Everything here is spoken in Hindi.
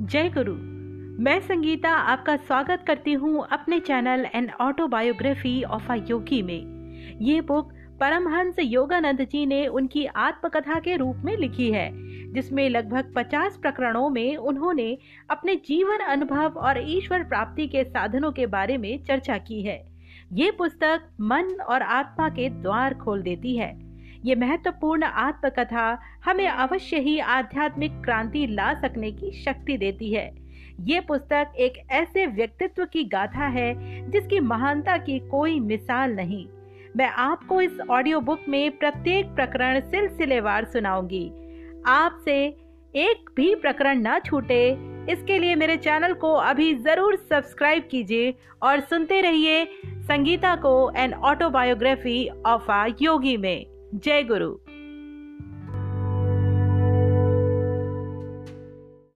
जय गुरु। मैं संगीता आपका स्वागत करती हूँ अपने channel an autobiography of a Yogi में। ये बुक परमहंस योगानंद जी ने उनकी आत्मकथा के रूप में लिखी है, जिसमें लगभग 50 प्रकरणों में उन्होंने अपने जीवन अनुभव और ईश्वर प्राप्ति के साधनों के बारे में चर्चा की है। ये पुस्तक मन और आत्मा के द्वार खोल देती है। ये महत्वपूर्ण आत्मकथा हमें अवश्य ही आध्यात्मिक क्रांति ला सकने की शक्ति देती है। ये पुस्तक एक ऐसे व्यक्तित्व की गाथा है जिसकी महानता की कोई मिसाल नहीं। मैं आपको इस ऑडियो बुक में प्रत्येक प्रकरण सिलसिलेवार सुनाऊँगी। आपसे एक भी प्रकरण ना छूटे, इसके लिए मेरे चैनल को अभी ज़रूर सब्सक्राइब कीजिए और सुनते रहिए संगीता को an autobiography of a Yogi में। जय गुरु।